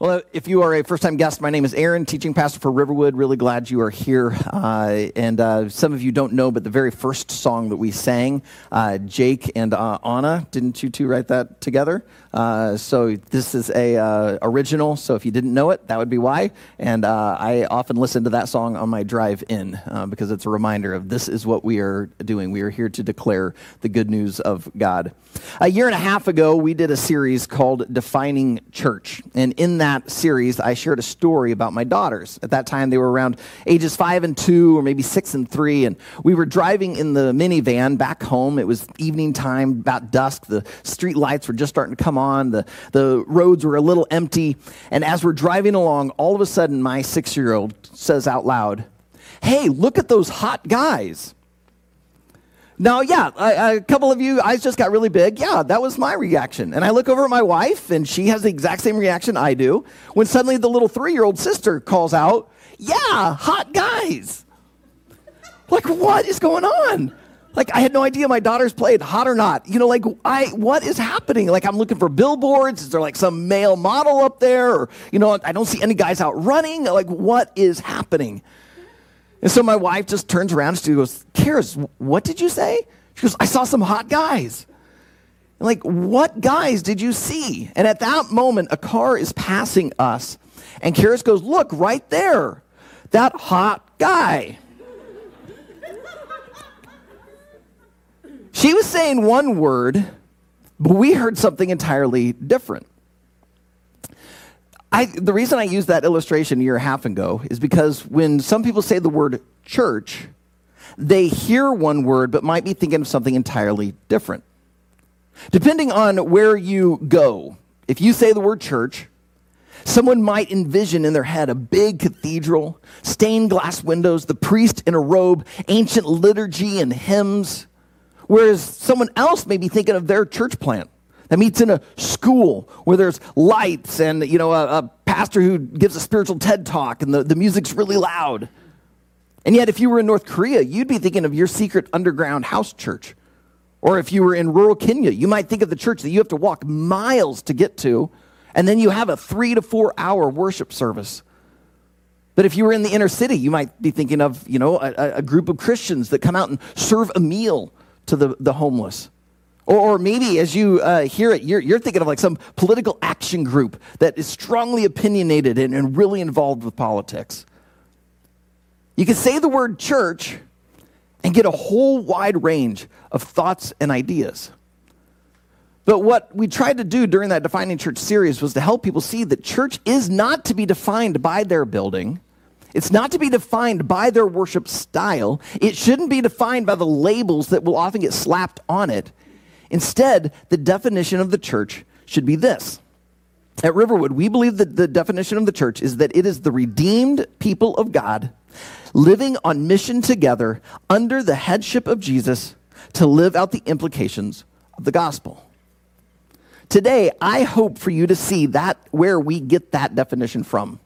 Well, if you are a first time guest, my name is Aaron, teaching pastor for Riverwood. Really glad you are here. Uh, and uh, some of you don't know, but the very first song that we sang, uh, Jake and uh, Anna, didn't you two write that together? Uh, so this is a uh, original. So if you didn't know it, that would be why. And I often listen to that song on my drive in because it's a reminder of this is what we are doing. We are here to declare the good news of God. A year and a half ago, we did a series called Defining Church. And in that that series, I shared a story about my daughters. At that time, they were around ages five and two, or maybe six and three. And we were driving in the minivan back home. It was evening time, about dusk. The street lights were just starting to come on. The, the roads were a little empty. And as we're driving along, all of a sudden, my six year old says out loud, Hey, look at those hot guys. Now, yeah, a, couple of you eyes just got really big. Yeah, that was my reaction. And I look over at my wife, and she has the exact same reaction I do when suddenly the little three year old sister calls out, Yeah, hot guys. Like, what is going on? Like, I had no idea my daughters played hot or not. You know, like, I, what is happening? Like, I'm looking for billboards. Is there like some male model up there? Or, you know, I don't see any guys out running. Like, what is happening? And so my wife just turns around and she goes, Karis, what did you say? She goes, I saw some hot guys. And like, what guys did you see? And at that moment, a car is passing us. And Karis goes, Look, right there, that hot guy. she was saying one word, but we heard something entirely different. I, the reason I used that illustration a year and a half ago is because when some people say the word church, they hear one word but might be thinking of something entirely different. Depending on where you go, if you say the word church, someone might envision in their head a big cathedral, stained glass windows, the priest in a robe, ancient liturgy and hymns, whereas someone else may be thinking of their church plant that meets in a school where there's lights and you know a, a pastor who gives a spiritual TED talk and the, the music's really loud. And yet, if you were in North Korea, you'd be thinking of your secret underground house church. Or if you were in rural Kenya, you might think of the church that you have to walk miles to get to, and then you have a three to four hour worship service. But if you were in the inner city, you might be thinking of, you know, a, a group of Christians that come out and serve a meal to the, the homeless. Or, or maybe as you uh, hear it, you're, you're thinking of like some political action group that is strongly opinionated and, and really involved with politics. You can say the word church and get a whole wide range of thoughts and ideas. But what we tried to do during that Defining Church series was to help people see that church is not to be defined by their building. It's not to be defined by their worship style. It shouldn't be defined by the labels that will often get slapped on it. Instead, the definition of the church should be this. At Riverwood, we believe that the definition of the church is that it is the redeemed people of God living on mission together under the headship of Jesus to live out the implications of the gospel. Today, I hope for you to see that where we get that definition from.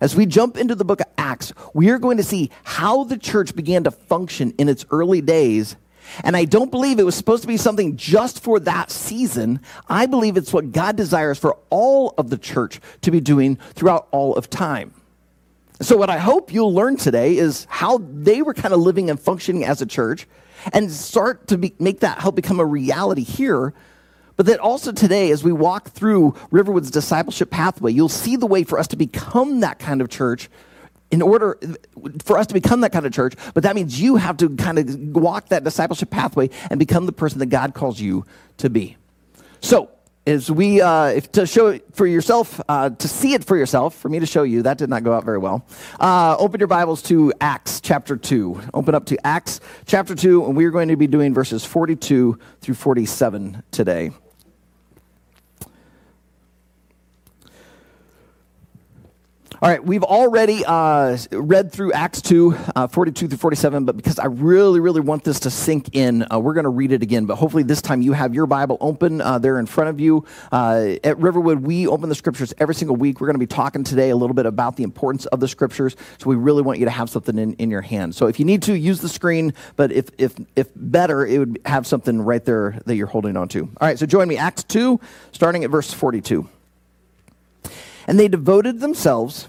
As we jump into the book of Acts, we are going to see how the church began to function in its early days and I don't believe it was supposed to be something just for that season. I believe it's what God desires for all of the church to be doing throughout all of time. So, what I hope you'll learn today is how they were kind of living and functioning as a church and start to be, make that help become a reality here. But that also today, as we walk through Riverwood's discipleship pathway, you'll see the way for us to become that kind of church in order for us to become that kind of church, but that means you have to kind of walk that discipleship pathway and become the person that God calls you to be. So, as we uh, if, to show it for yourself, uh, to see it for yourself, for me to show you, that did not go out very well. Uh, open your Bibles to Acts chapter 2. Open up to Acts chapter 2, and we are going to be doing verses 42 through 47 today. All right, we've already uh, read through Acts 2, uh, 42 through 47, but because I really, really want this to sink in, uh, we're going to read it again. But hopefully, this time you have your Bible open uh, there in front of you. Uh, at Riverwood, we open the scriptures every single week. We're going to be talking today a little bit about the importance of the scriptures. So, we really want you to have something in, in your hand. So, if you need to, use the screen, but if, if, if better, it would have something right there that you're holding on to. All right, so join me, Acts 2, starting at verse 42. And they devoted themselves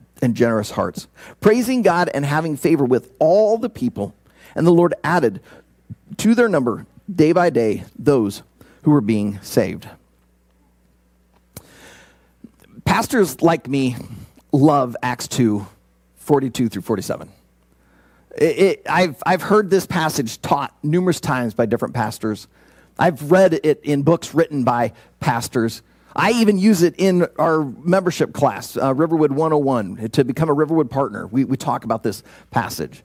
and generous hearts, praising God and having favor with all the people. And the Lord added to their number day by day those who were being saved. Pastors like me love Acts 2 42 through 47. It, it, I've, I've heard this passage taught numerous times by different pastors. I've read it in books written by pastors. I even use it in our membership class, uh, Riverwood 101, to become a Riverwood partner. We, we talk about this passage.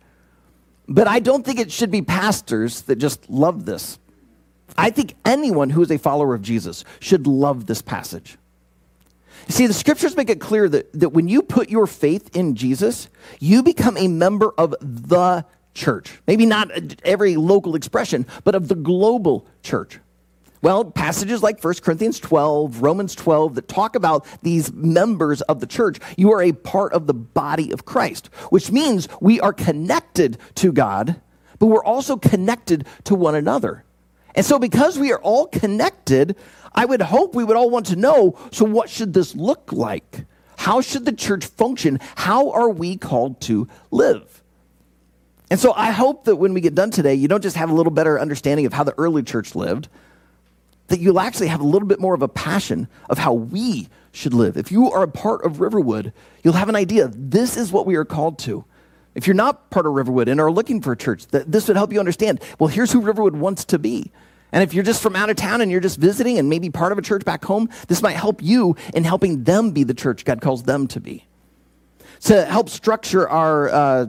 But I don't think it should be pastors that just love this. I think anyone who is a follower of Jesus should love this passage. See, the scriptures make it clear that, that when you put your faith in Jesus, you become a member of the church. Maybe not every local expression, but of the global church. Well, passages like 1 Corinthians 12, Romans 12, that talk about these members of the church, you are a part of the body of Christ, which means we are connected to God, but we're also connected to one another. And so, because we are all connected, I would hope we would all want to know so, what should this look like? How should the church function? How are we called to live? And so, I hope that when we get done today, you don't just have a little better understanding of how the early church lived, that you'll actually have a little bit more of a passion of how we should live. If you are a part of Riverwood, you'll have an idea this is what we are called to. If you're not part of Riverwood and are looking for a church, that this would help you understand well, here's who Riverwood wants to be. And if you're just from out of town and you're just visiting and maybe part of a church back home, this might help you in helping them be the church God calls them to be. To help structure our uh,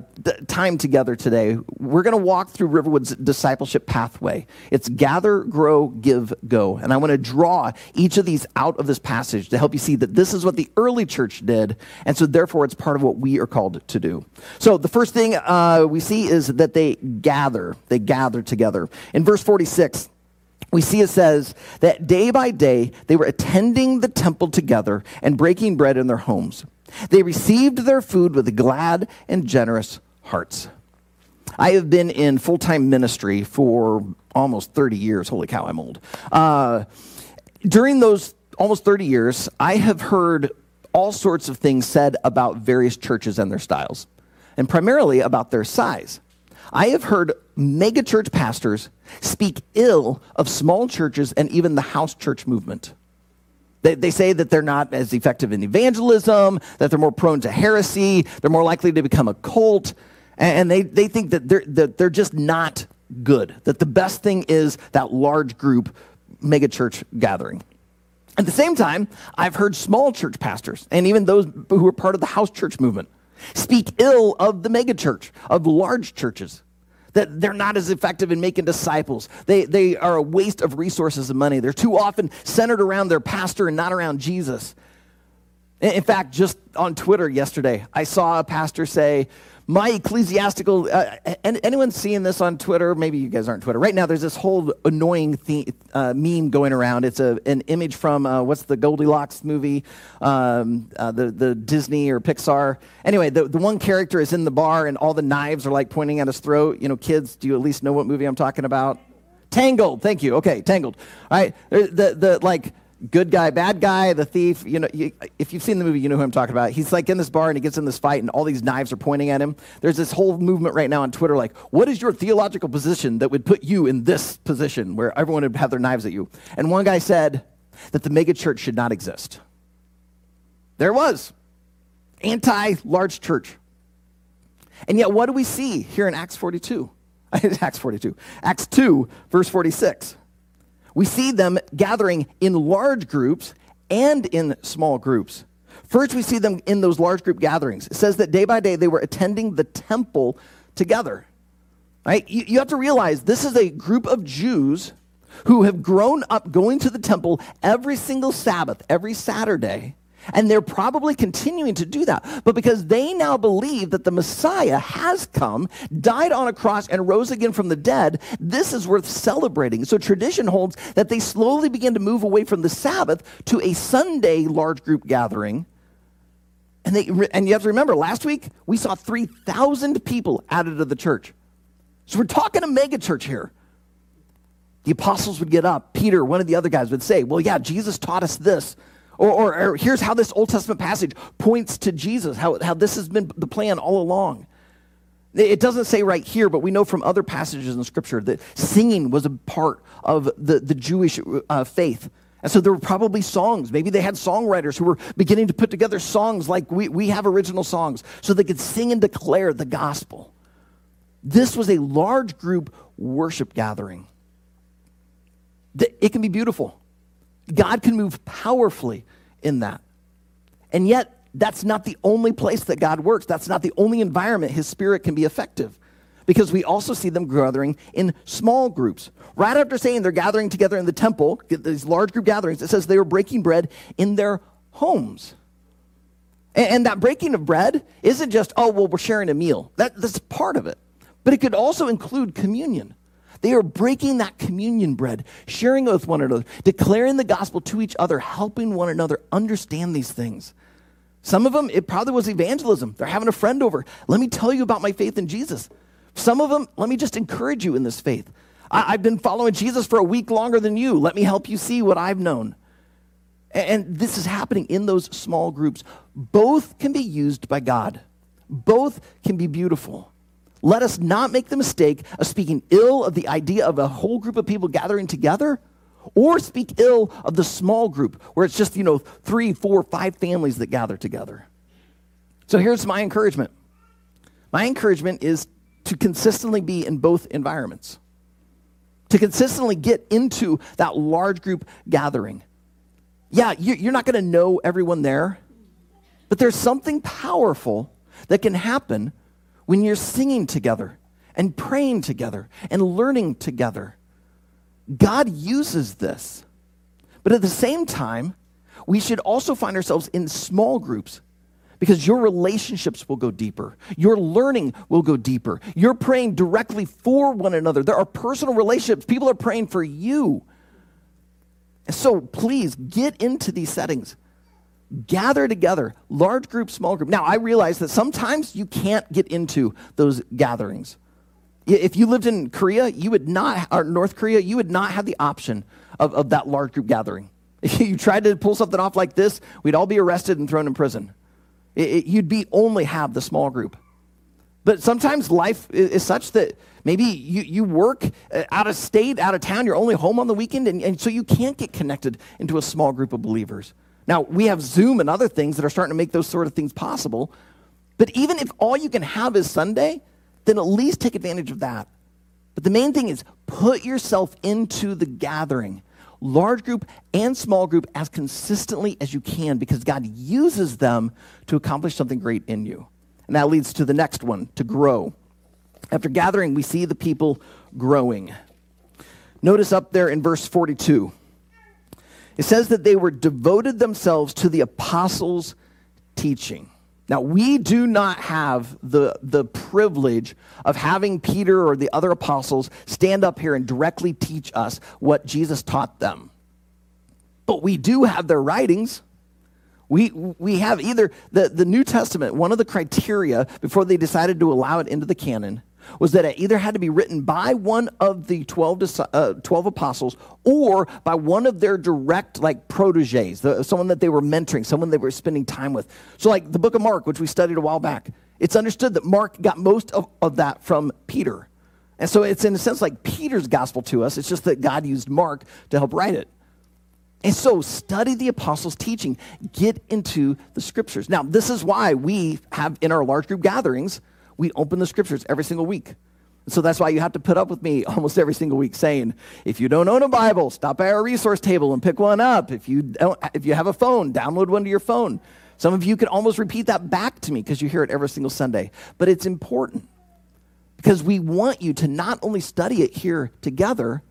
time together today, we're going to walk through Riverwood's discipleship pathway. It's gather, grow, give, go. And I want to draw each of these out of this passage to help you see that this is what the early church did. And so, therefore, it's part of what we are called to do. So, the first thing uh, we see is that they gather. They gather together. In verse 46, we see it says that day by day they were attending the temple together and breaking bread in their homes. They received their food with glad and generous hearts. I have been in full time ministry for almost 30 years. Holy cow, I'm old. Uh, during those almost 30 years, I have heard all sorts of things said about various churches and their styles, and primarily about their size. I have heard megachurch pastors speak ill of small churches and even the house church movement. They, they say that they're not as effective in evangelism, that they're more prone to heresy, they're more likely to become a cult, and they, they think that they're, that they're just not good, that the best thing is that large group megachurch gathering. At the same time, I've heard small church pastors and even those who are part of the house church movement speak ill of the megachurch, of large churches that they're not as effective in making disciples. They, they are a waste of resources and money. They're too often centered around their pastor and not around Jesus. In fact, just on Twitter yesterday, I saw a pastor say, my ecclesiastical uh, anyone seeing this on twitter maybe you guys aren't twitter. Right now there's this whole annoying uh, meme going around. It's a, an image from uh, what's the goldilocks movie? Um, uh, the, the disney or pixar. Anyway the, the one character is in the bar and all the knives are like pointing at his throat. You know kids do you at least know what movie i'm talking about? Tangled. Thank you. Okay tangled. All right. The, the like good guy, bad guy, the thief. You know, you, if you've seen the movie, you know who I'm talking about. He's like in this bar and he gets in this fight, and all these knives are pointing at him. There's this whole movement right now on Twitter, like, what is your theological position that would put you in this position where everyone would have their knives at you? And one guy said that the megachurch should not exist. There was anti large church. And yet, what do we see here in Acts 42? Acts 42. Acts 2, verse 46 we see them gathering in large groups and in small groups. First, we see them in those large group gatherings. It says that day by day they were attending the temple together. Right? You, you have to realize this is a group of Jews who have grown up going to the temple every single Sabbath, every Saturday, And they're probably continuing to do that. But because they now believe that the Messiah has come, died on a cross, and rose again from the dead, this is worth celebrating. So tradition holds that they slowly begin to move away from the Sabbath to a Sunday large group gathering. And, they, and you have to remember, last week we saw 3,000 people added to the church. So we're talking a mega church here. The apostles would get up. Peter, one of the other guys, would say, Well, yeah, Jesus taught us this. Or, or, or, here's how this Old Testament passage points to Jesus, how, how this has been the plan all along. It doesn't say right here, but we know from other passages in Scripture that singing was a part of the, the Jewish uh, faith. And so there were probably songs. Maybe they had songwriters who were beginning to put together songs like we, we have original songs so they could sing and declare the gospel. This was a large group worship gathering. It can be beautiful. God can move powerfully in that. And yet, that's not the only place that God works. That's not the only environment his spirit can be effective. Because we also see them gathering in small groups. Right after saying they're gathering together in the temple, these large group gatherings, it says they were breaking bread in their homes. And, that breaking of bread isn't just, oh, well, we're sharing a meal. That, that's part of it. But it could also include communion. They are breaking that communion bread, sharing with one another, declaring the gospel to each other, helping one another understand these things. Some of them, it probably was evangelism. They're having a friend over. Let me tell you about my faith in Jesus. Some of them, let me just encourage you in this faith. I, have been following Jesus for a week longer than you. Let me help you see what I've known. And, and this is happening in those small groups. Both can be used by God, both can be beautiful. Let us not make the mistake of speaking ill of the idea of a whole group of people gathering together or speak ill of the small group where it's just, you know, three, four, five families that gather together. So here's my encouragement. My encouragement is to consistently be in both environments, to consistently get into that large group gathering. Yeah, you're not going to know everyone there, but there's something powerful that can happen when you're singing together and praying together and learning together. God uses this. But at the same time, we should also find ourselves in small groups because your relationships will go deeper. Your learning will go deeper. You're praying directly for one another. There are personal relationships. People are praying for you. And so please get into these settings gather together, large group, small group. Now, I realize that sometimes you can't get into those gatherings. If you lived in Korea, you would not, or North Korea, you would not have the option of, of that large group gathering. If you tried to pull something off like this, we'd all be arrested and thrown in prison. It, it, you'd be only have the small group. But sometimes life is, is such that maybe you, you work uh, out of state, out of town, you're only home on the weekend, and, and so you can't get connected into a small group of believers. Now, we have Zoom and other things that are starting to make those sort of things possible. But even if all you can have is Sunday, then at least take advantage of that. But the main thing is put yourself into the gathering, large group and small group, as consistently as you can because God uses them to accomplish something great in you. And that leads to the next one to grow. After gathering, we see the people growing. Notice up there in verse 42. It says that they were devoted themselves to the apostles' teaching. Now, we do not have the, the privilege of having Peter or the other apostles stand up here and directly teach us what Jesus taught them. But we do have their writings. We, we have either the, the New Testament, one of the criteria before they decided to allow it into the canon was that it either had to be written by one of the 12, uh, 12 apostles or by one of their direct like proteges, the, someone that they were mentoring, someone they were spending time with. So like the book of Mark, which we studied a while back, it's understood that Mark got most of, of that from Peter. And so it's in a sense like Peter's gospel to us. It's just that God used Mark to help write it. And so study the apostles' teaching, get into the scriptures. Now, this is why we have in our large group gatherings, we open the scriptures every single week. So that's why you have to put up with me almost every single week saying, if you don't own a Bible, stop by our resource table and pick one up. If you, don't, if you have a phone, download one to your phone. Some of you can almost repeat that back to me because you hear it every single Sunday. But it's important because we want you to not only study it here together,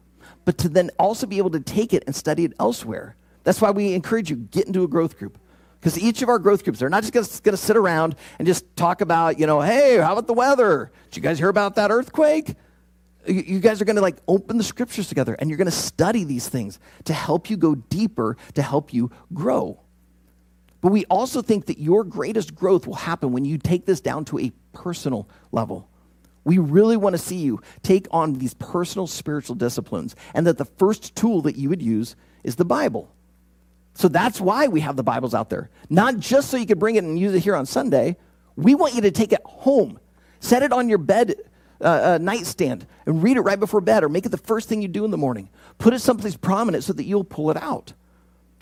but to then also be able to take it and study it elsewhere. That's why we encourage you get into a growth group. Because each of our growth groups, they're not just going to sit around and just talk about, you know, hey, how about the weather? Did you guys hear about that earthquake? You guys are going to like open the scriptures together and you're going to study these things to help you go deeper, to help you grow. But we also think that your greatest growth will happen when you take this down to a personal level. We really want to see you take on these personal spiritual disciplines, and that the first tool that you would use is the Bible. So that's why we have the Bibles out there. Not just so you could bring it and use it here on Sunday. We want you to take it home, set it on your bed uh, uh, nightstand, and read it right before bed, or make it the first thing you do in the morning. Put it someplace prominent so that you'll pull it out.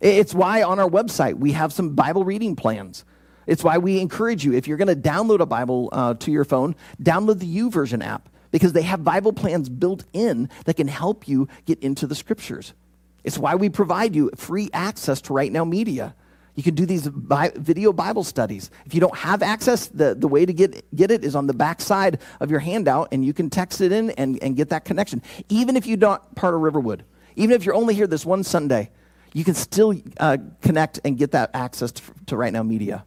It's why on our website we have some Bible reading plans. It's why we encourage you, if you're going to download a Bible uh, to your phone, download the YouVersion app because they have Bible plans built in that can help you get into the scriptures. It's why we provide you free access to Right Now Media. You can do these bi- video Bible studies. If you don't have access, the, the way to get, get it is on the back side of your handout, and you can text it in and, and get that connection. Even if you're not part of Riverwood, even if you're only here this one Sunday, you can still uh, connect and get that access to, to Right Now Media.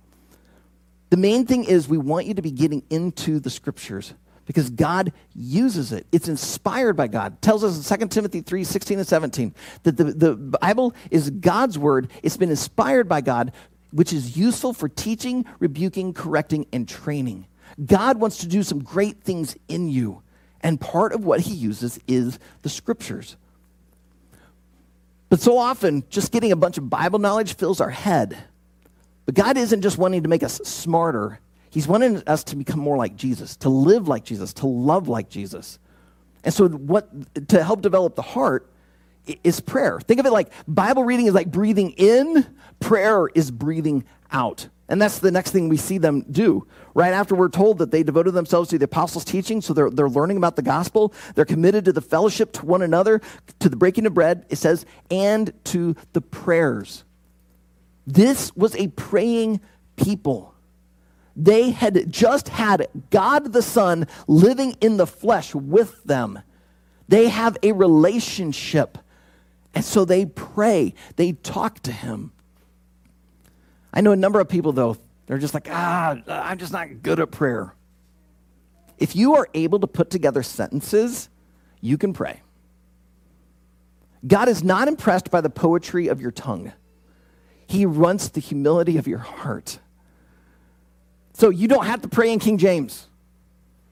The main thing is we want you to be getting into the scriptures because God uses it. It's inspired by God. It tells us in 2 Timothy 3 16 and 17 that the, the Bible is God's word. It's been inspired by God, which is useful for teaching, rebuking, correcting, and training. God wants to do some great things in you. And part of what he uses is the scriptures. But so often, just getting a bunch of Bible knowledge fills our head. But God isn't just wanting to make us smarter, He's wanting us to become more like Jesus, to live like Jesus, to love like Jesus. And so, what to help develop the heart is prayer. Think of it like Bible reading is like breathing in, prayer is breathing out. And that's the next thing we see them do. Right after we're told that they devoted themselves to the apostles' teaching, so they're, they're learning about the gospel, they're committed to the fellowship to one another, to the breaking of bread, it says, and to the prayers. This was a praying people. They had just had God the Son living in the flesh with them. They have a relationship. And so they pray, they talk to Him. I know a number of people, though, they're just like, ah, I'm just not good at prayer. If you are able to put together sentences, you can pray. God is not impressed by the poetry of your tongue. He wants the humility of your heart. So you don't have to pray in King James.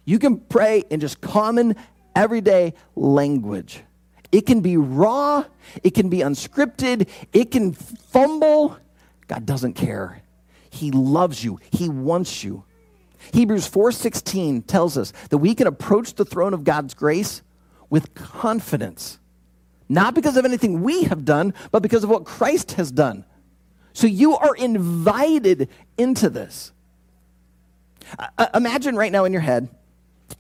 You can pray in just common, everyday language. It can be raw, it can be unscripted, it can fumble. God doesn't care. He loves you. He wants you. Hebrews 4:16 tells us that we can approach the throne of God's grace with confidence. Not because of anything we have done, but because of what Christ has done. So you are invited into this. Uh, imagine right now in your head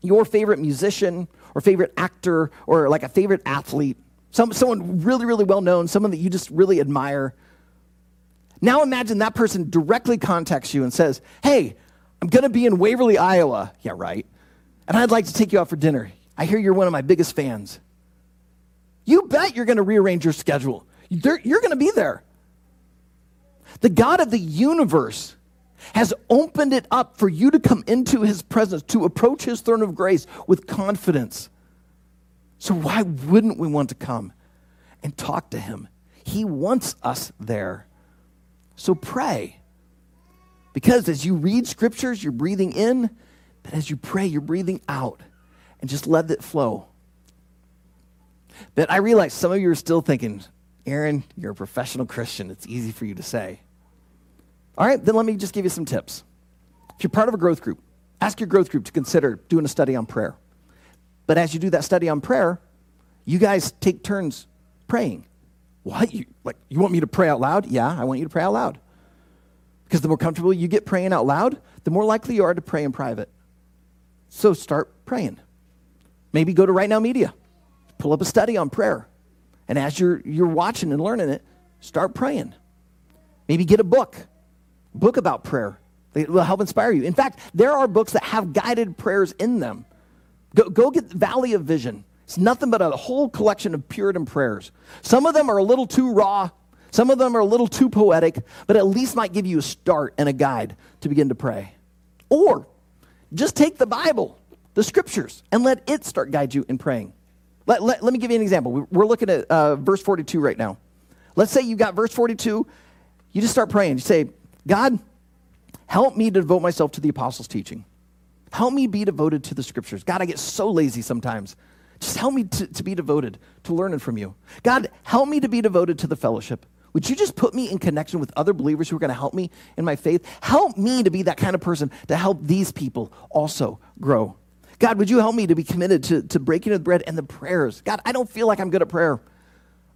your favorite musician or favorite actor or like a favorite athlete, some, someone really, really well known, someone that you just really admire. Now imagine that person directly contacts you and says, Hey, I'm going to be in Waverly, Iowa. Yeah, right. And I'd like to take you out for dinner. I hear you're one of my biggest fans. You bet you're going to rearrange your schedule. You're, you're going to be there. The God of the universe has opened it up for you to come into his presence, to approach his throne of grace with confidence. So, why wouldn't we want to come and talk to him? He wants us there. So, pray. Because as you read scriptures, you're breathing in, but as you pray, you're breathing out. And just let it flow. But I realize some of you are still thinking, Aaron, you're a professional Christian. It's easy for you to say. All right, then let me just give you some tips. If you're part of a growth group, ask your growth group to consider doing a study on prayer. But as you do that study on prayer, you guys take turns praying. What? You, like, you want me to pray out loud? Yeah, I want you to pray out loud. Because the more comfortable you get praying out loud, the more likely you are to pray in private. So start praying. Maybe go to Right Now Media, pull up a study on prayer. And as you're, you're watching and learning it, start praying. Maybe get a book book about prayer. It will help inspire you. In fact, there are books that have guided prayers in them. Go, go get Valley of Vision. It's nothing but a whole collection of Puritan prayers. Some of them are a little too raw. Some of them are a little too poetic, but at least might give you a start and a guide to begin to pray. Or just take the Bible, the scriptures, and let it start guide you in praying. Let, let, let me give you an example. We're looking at uh, verse 42 right now. Let's say you got verse 42. You just start praying. You say, God, help me to devote myself to the apostles' teaching. Help me be devoted to the scriptures. God, I get so lazy sometimes. Just help me to, to be devoted to learning from you. God, help me to be devoted to the fellowship. Would you just put me in connection with other believers who are going to help me in my faith? Help me to be that kind of person to help these people also grow. God, would you help me to be committed to, to breaking the bread and the prayers? God, I don't feel like I'm good at prayer.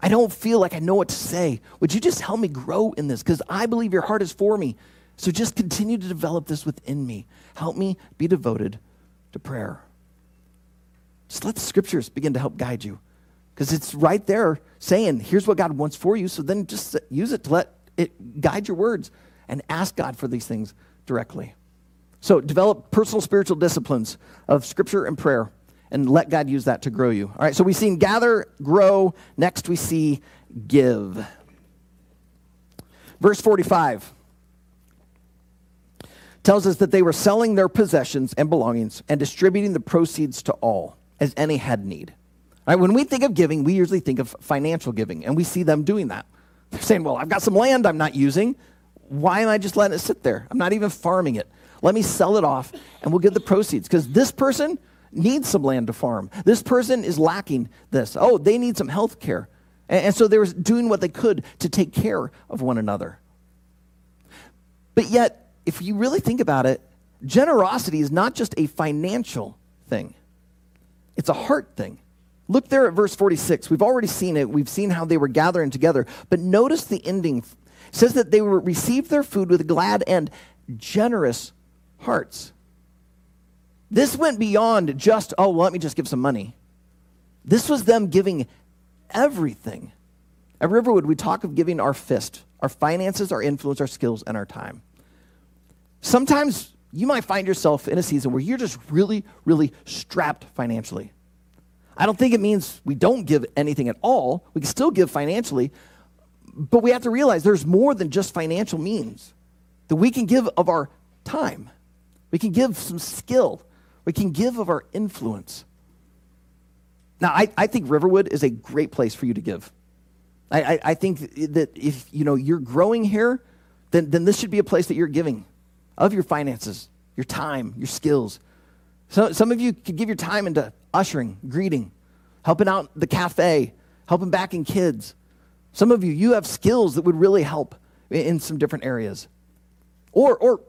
I don't feel like I know what to say. Would you just help me grow in this? Because I believe your heart is for me. So just continue to develop this within me. Help me be devoted to prayer. Just let the scriptures begin to help guide you. Because it's right there saying, here's what God wants for you. So then just use it to let it guide your words and ask God for these things directly. So develop personal spiritual disciplines of scripture and prayer and let God use that to grow you. All right, so we've seen gather, grow. Next we see give. Verse 45 tells us that they were selling their possessions and belongings and distributing the proceeds to all as any had need. All right, when we think of giving, we usually think of financial giving, and we see them doing that. They're saying, Well, I've got some land I'm not using. Why am I just letting it sit there? I'm not even farming it. Let me sell it off and we'll give the proceeds. Because this person needs some land to farm. This person is lacking this. Oh, they need some health care. And, and so they were doing what they could to take care of one another. But yet, if you really think about it, generosity is not just a financial thing, it's a heart thing. Look there at verse 46. We've already seen it. We've seen how they were gathering together. But notice the ending. It says that they were received their food with glad and generous hearts. This went beyond just, oh, well, let me just give some money. This was them giving everything. At Riverwood, we talk of giving our fist, our finances, our influence, our skills, and our time. Sometimes you might find yourself in a season where you're just really, really strapped financially. I don't think it means we don't give anything at all. We can still give financially, but we have to realize there's more than just financial means. That we can give of our time, we can give some skill, we can give of our influence. Now, I, I think Riverwood is a great place for you to give. I, I, I, think that if you know you're growing here, then, then this should be a place that you're giving of your finances, your time, your skills. So, some of you could give your time into ushering, greeting, helping out the cafe, helping back in kids. Some of you, you have skills that would really help in, in some different areas. Or, or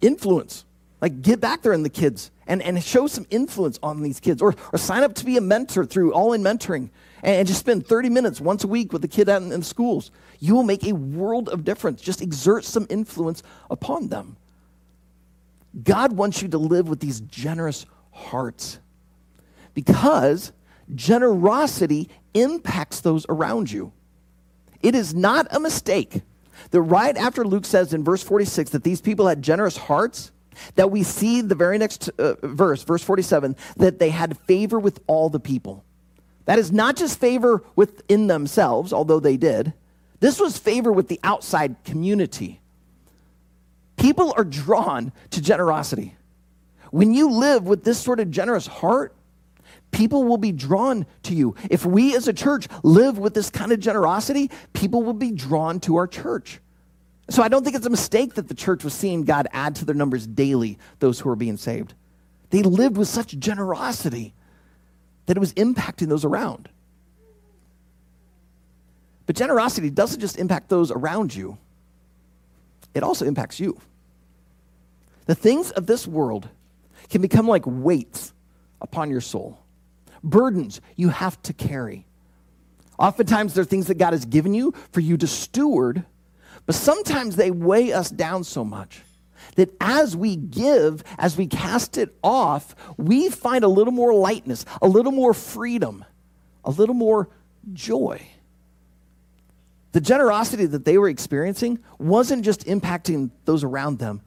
influence. Like get back there in the kids and, and show some influence on these kids. Or, or sign up to be a mentor through All In Mentoring and, and just spend 30 minutes once a week with the kid in, in schools. You will make a world of difference. Just exert some influence upon them. God wants you to live with these generous hearts because generosity impacts those around you. It is not a mistake that right after Luke says in verse 46 that these people had generous hearts, that we see the very next uh, verse, verse 47, that they had favor with all the people. That is not just favor within themselves, although they did. This was favor with the outside community. People are drawn to generosity. When you live with this sort of generous heart, people will be drawn to you. If we as a church live with this kind of generosity, people will be drawn to our church. So I don't think it's a mistake that the church was seeing God add to their numbers daily those who are being saved. They lived with such generosity that it was impacting those around. But generosity doesn't just impact those around you, it also impacts you. The things of this world can become like weights upon your soul burdens you have to carry. Oftentimes, they're things that God has given you for you to steward, but sometimes they weigh us down so much that as we give, as we cast it off, we find a little more lightness, a little more freedom, a little more joy. The generosity that they were experiencing wasn't just impacting those around them,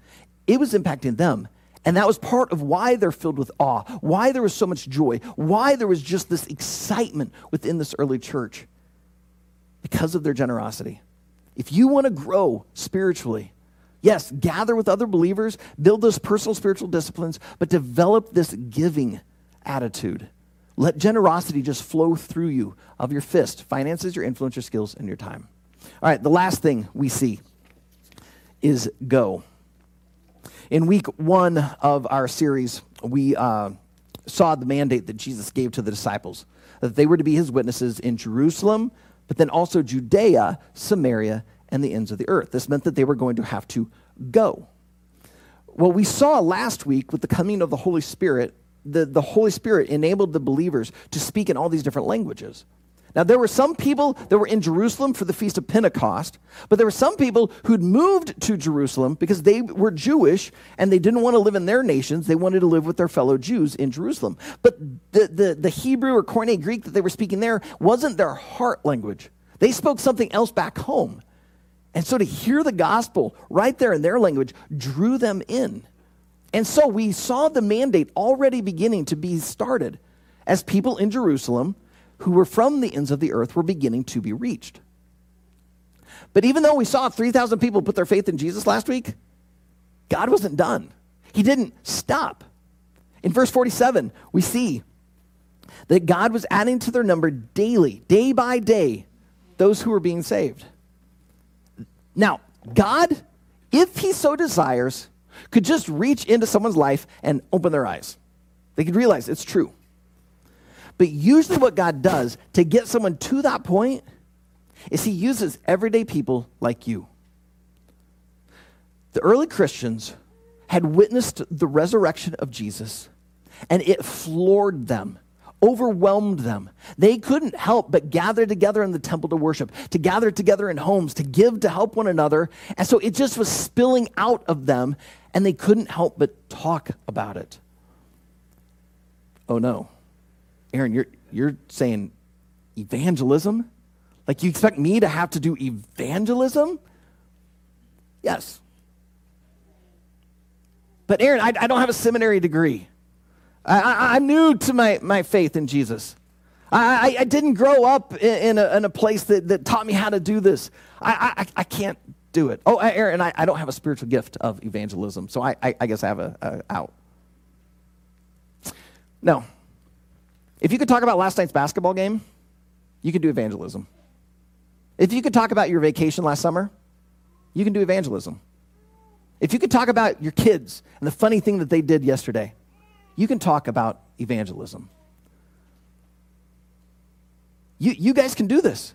it was impacting them and that was part of why they're filled with awe, why there was so much joy, why there was just this excitement within this early church because of their generosity. If you want to grow spiritually, yes, gather with other believers, build those personal spiritual disciplines, but develop this giving attitude. Let generosity just flow through you of your fist, finances, your influence, your skills, and your time. All right, the last thing we see is go. In week one of our series, we uh, saw the mandate that Jesus gave to the disciples that they were to be his witnesses in Jerusalem, but then also Judea, Samaria, and the ends of the earth. This meant that they were going to have to go. Well, we saw last week with the coming of the Holy Spirit, the, the Holy Spirit enabled the believers to speak in all these different languages. Now, there were some people that were in Jerusalem for the Feast of Pentecost, but there were some people who'd moved to Jerusalem because they were Jewish and they didn't want to live in their nations. They wanted to live with their fellow Jews in Jerusalem. But the, the, the Hebrew or Koine Greek that they were speaking there wasn't their heart language. They spoke something else back home. And so to hear the gospel right there in their language drew them in. And so we saw the mandate already beginning to be started as people in Jerusalem who were from the ends of the earth were beginning to be reached. But even though we saw 3,000 people put their faith in Jesus last week, God wasn't done. He didn't stop. In verse 47, we see that God was adding to their number daily, day by day, those who were being saved. Now, God, if He so desires, could just reach into someone's life and open their eyes. They could realize it's true. But usually, what God does to get someone to that point is He uses everyday people like you. The early Christians had witnessed the resurrection of Jesus, and it floored them, overwhelmed them. They couldn't help but gather together in the temple to worship, to gather together in homes, to give, to help one another. And so it just was spilling out of them, and they couldn't help but talk about it. Oh no. Aaron, you're, you're saying evangelism? Like you expect me to have to do evangelism? Yes. But Aaron, I, I don't have a seminary degree. I, am new to my, my faith in Jesus. I, I, I didn't grow up in, in, a, in, a, place that, that taught me how to do this. I, I, I can't do it. Oh, Aaron, I, I don't have a spiritual gift of evangelism, so I, I, I guess I have a, a out. No, if you could talk about last night's basketball game, you could do evangelism. If you could talk about your vacation last summer, you can do evangelism. If you could talk about your kids and the funny thing that they did yesterday, you can talk about evangelism. You, you guys can do this.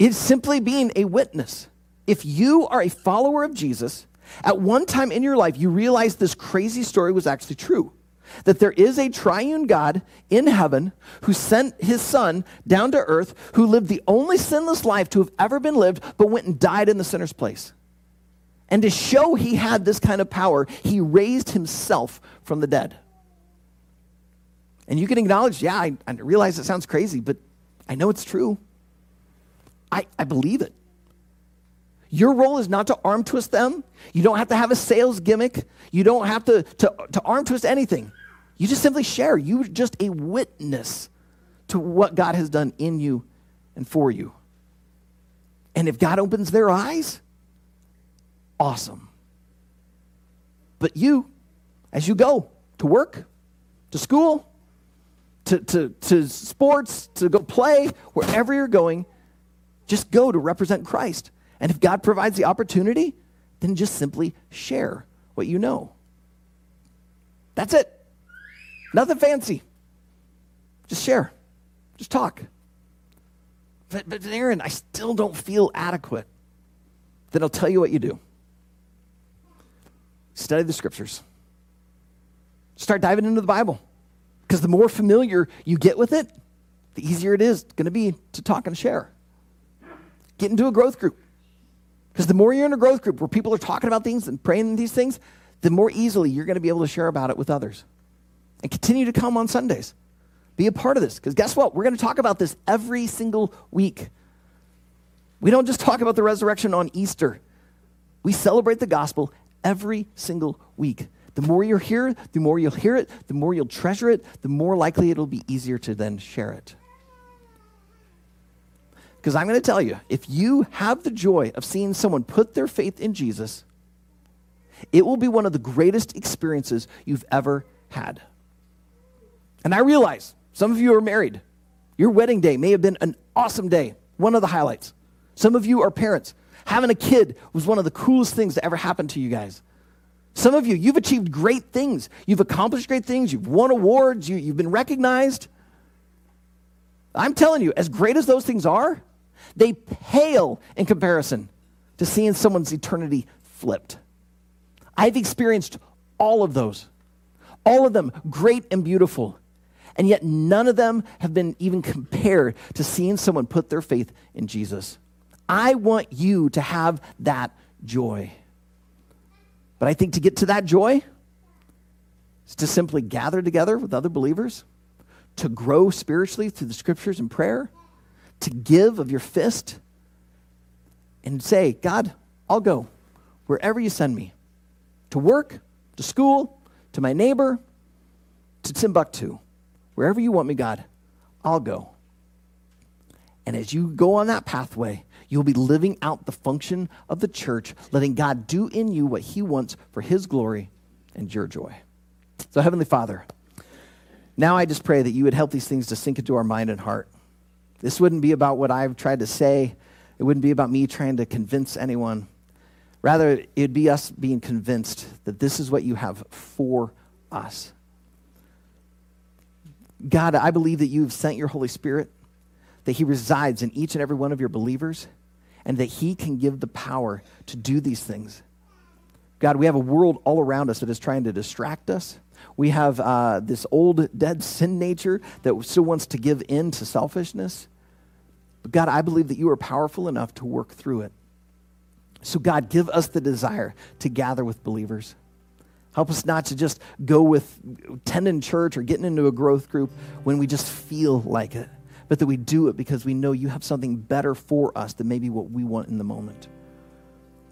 It's simply being a witness. If you are a follower of Jesus, at one time in your life, you realize this crazy story was actually true that there is a triune God in heaven who sent his son down to earth, who lived the only sinless life to have ever been lived, but went and died in the sinner's place. And to show he had this kind of power, he raised himself from the dead. And you can acknowledge, yeah, I, I realize it sounds crazy, but I know it's true. I, I believe it. Your role is not to arm twist them. You don't have to have a sales gimmick. You don't have to, to, to arm twist anything. You just simply share. You're just a witness to what God has done in you and for you. And if God opens their eyes, awesome. But you, as you go to work, to school, to, to, to sports, to go play, wherever you're going, just go to represent Christ. And if God provides the opportunity, then just simply share what you know. That's it. Nothing fancy. Just share. Just talk. But, but Aaron, I still don't feel adequate. Then I'll tell you what you do. Study the scriptures. Start diving into the Bible. Because the more familiar you get with it, the easier it is going to be to talk and share. Get into a growth group. Because the more you're in a growth group where people are talking about things and praying these things, the more easily you're going to be able to share about it with others and continue to come on Sundays. Be a part of this because guess what? We're going to talk about this every single week. We don't just talk about the resurrection on Easter, we celebrate the gospel every single week. The more you're here, the more you'll hear it, the more you'll treasure it, the more likely it'll be easier to then share it. Because I'm going to tell you, if you have the joy of seeing someone put their faith in Jesus, it will be one of the greatest experiences you've ever had. And I realize some of you are married. Your wedding day may have been an awesome day, one of the highlights. Some of you are parents. Having a kid was one of the coolest things that ever happened to you guys. Some of you, you've achieved great things. You've accomplished great things. You've won awards. You, have been recognized. I'm telling you, as great as those things are, they pale in comparison to seeing someone's eternity flipped. I've experienced all of those, all of them great and beautiful. And yet, none of them have been even compared to seeing someone put their faith in Jesus. I want you to have that joy. But I think to get to that joy is to simply gather together with other believers, to grow spiritually through the scriptures and prayer, to give of your fist, and say, God, I'll go wherever you send me to work, to school, to my neighbor, to Timbuktu. Wherever you want me, God, I'll go. And as you go on that pathway, You'll be living out the function of the church, letting God do in you what He wants for His glory and your joy. So, Heavenly Father, now I just pray that you would help these things to sink into our mind and heart. This wouldn't be about what I've tried to say, it wouldn't be about me trying to convince anyone. Rather, it'd be us being convinced that this is what you have for us. God, I believe that you've sent your Holy Spirit, that He resides in each and every one of your believers and that He can give the power to do these things. God, we have a world all around us that is trying to distract us. We have uh, this old, dead sin nature that still wants to give in to selfishness. But God, I believe that you are powerful enough to work through it. So, God, give us the desire to gather with believers. Help us not to just go with attending church or getting into a growth group when we just feel like it but that we do it because we know you have something better for us than maybe what we want in the moment.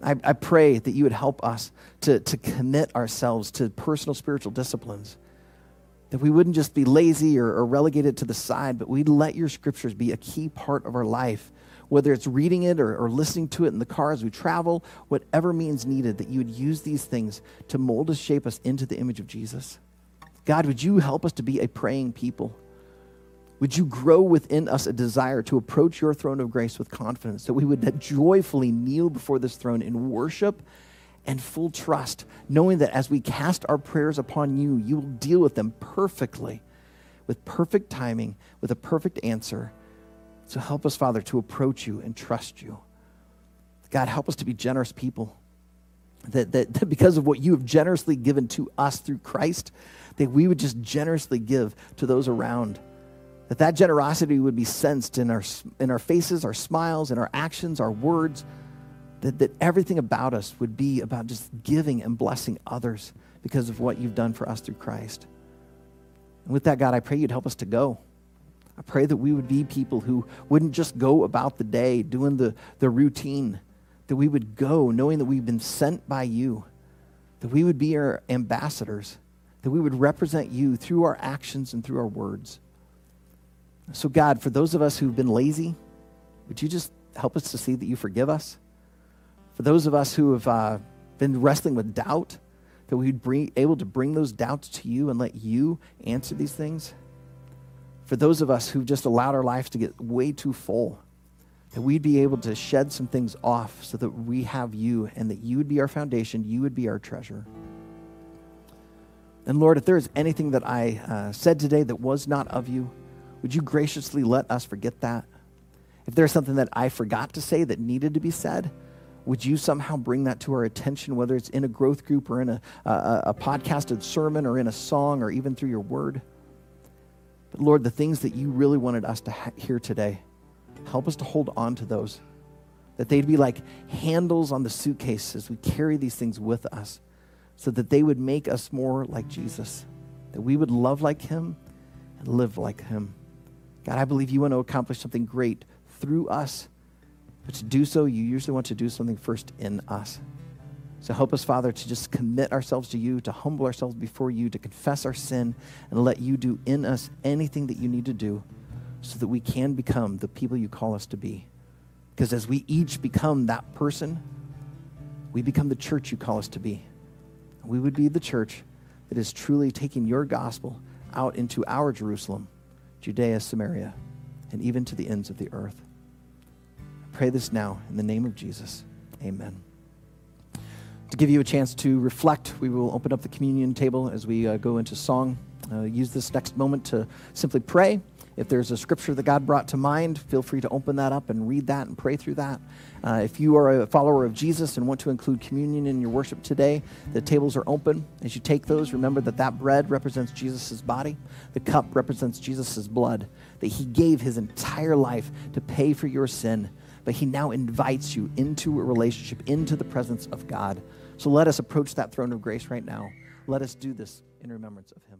I, I pray that you would help us to, to commit ourselves to personal spiritual disciplines. That we wouldn't just be lazy or, or relegated to the side, but we'd let your scriptures be a key part of our life whether it's reading it or, or, listening to it in the car as we travel, whatever means needed, that you would use these things to mold us, shape us into the image of Jesus. God, would you help us to be a praying people? Would you grow within us a desire to approach your throne of grace with confidence, that we would joyfully kneel before this throne in worship and full trust, knowing that as we cast our prayers upon you, you will deal with them perfectly, with perfect timing, with a perfect answer. So help us, Father, to approach you and trust you. God, help us to be generous people. That, that, that because of what you have generously given to us through Christ, that we would just generously give to those around that that generosity would be sensed in our, in our faces, our smiles, in our actions, our words, that, that everything about us would be about just giving and blessing others because of what you've done for us through Christ. And with that, God, I pray you'd help us to go. I pray that we would be people who wouldn't just go about the day doing the, the routine, that we would go knowing that we've been sent by you, that we would be your ambassadors, that we would represent you through our actions and through our words. So, God, for those of us who've been lazy, would you just help us to see that you forgive us? For those of us who have uh, been wrestling with doubt, that we'd be able to bring those doubts to you and let you answer these things. For those of us who've just allowed our lives to get way too full, that we'd be able to shed some things off so that we have you and that you would be our foundation, you would be our treasure. And Lord, if there is anything that I uh, said today that was not of you, would you graciously let us forget that? If there's something that I forgot to say that needed to be said, would you somehow bring that to our attention, whether it's in a growth group or in a, a, a podcasted sermon or in a song or even through your word? But Lord, the things that you really wanted us to ha- hear today, help us to hold on to those. That they'd be like handles on the suitcase as we carry these things with us, so that they would make us more like Jesus, that we would love like him and live like him. God, I believe you want to accomplish something great through us. But to do so, you usually want to do something first in us. So help us, Father, to just commit ourselves to you, to humble ourselves before you, to confess our sin, and let you do in us anything that you need to do so that we can become the people you call us to be. Because as we each become that person, we become the church you call us to be. We would be the church that is truly taking your gospel out into our Jerusalem, Judea, Samaria, and even to the ends of the earth. Pray this now in the name of Jesus. Amen. To give you a chance to reflect, we will open up the communion table as we uh, go into song. Uh, use this next moment to simply pray. If there's a scripture that God brought to mind, feel free to open that up and read that and pray through that. Uh, if you are a follower of Jesus and want to include communion in your worship today, the tables are open. As you take those, remember that that bread represents Jesus' body, the cup represents Jesus' blood, that he gave his entire life to pay for your sin, but he now invites you into a relationship, into the presence of God. So let us approach that throne of grace right now. Let us do this in remembrance of him.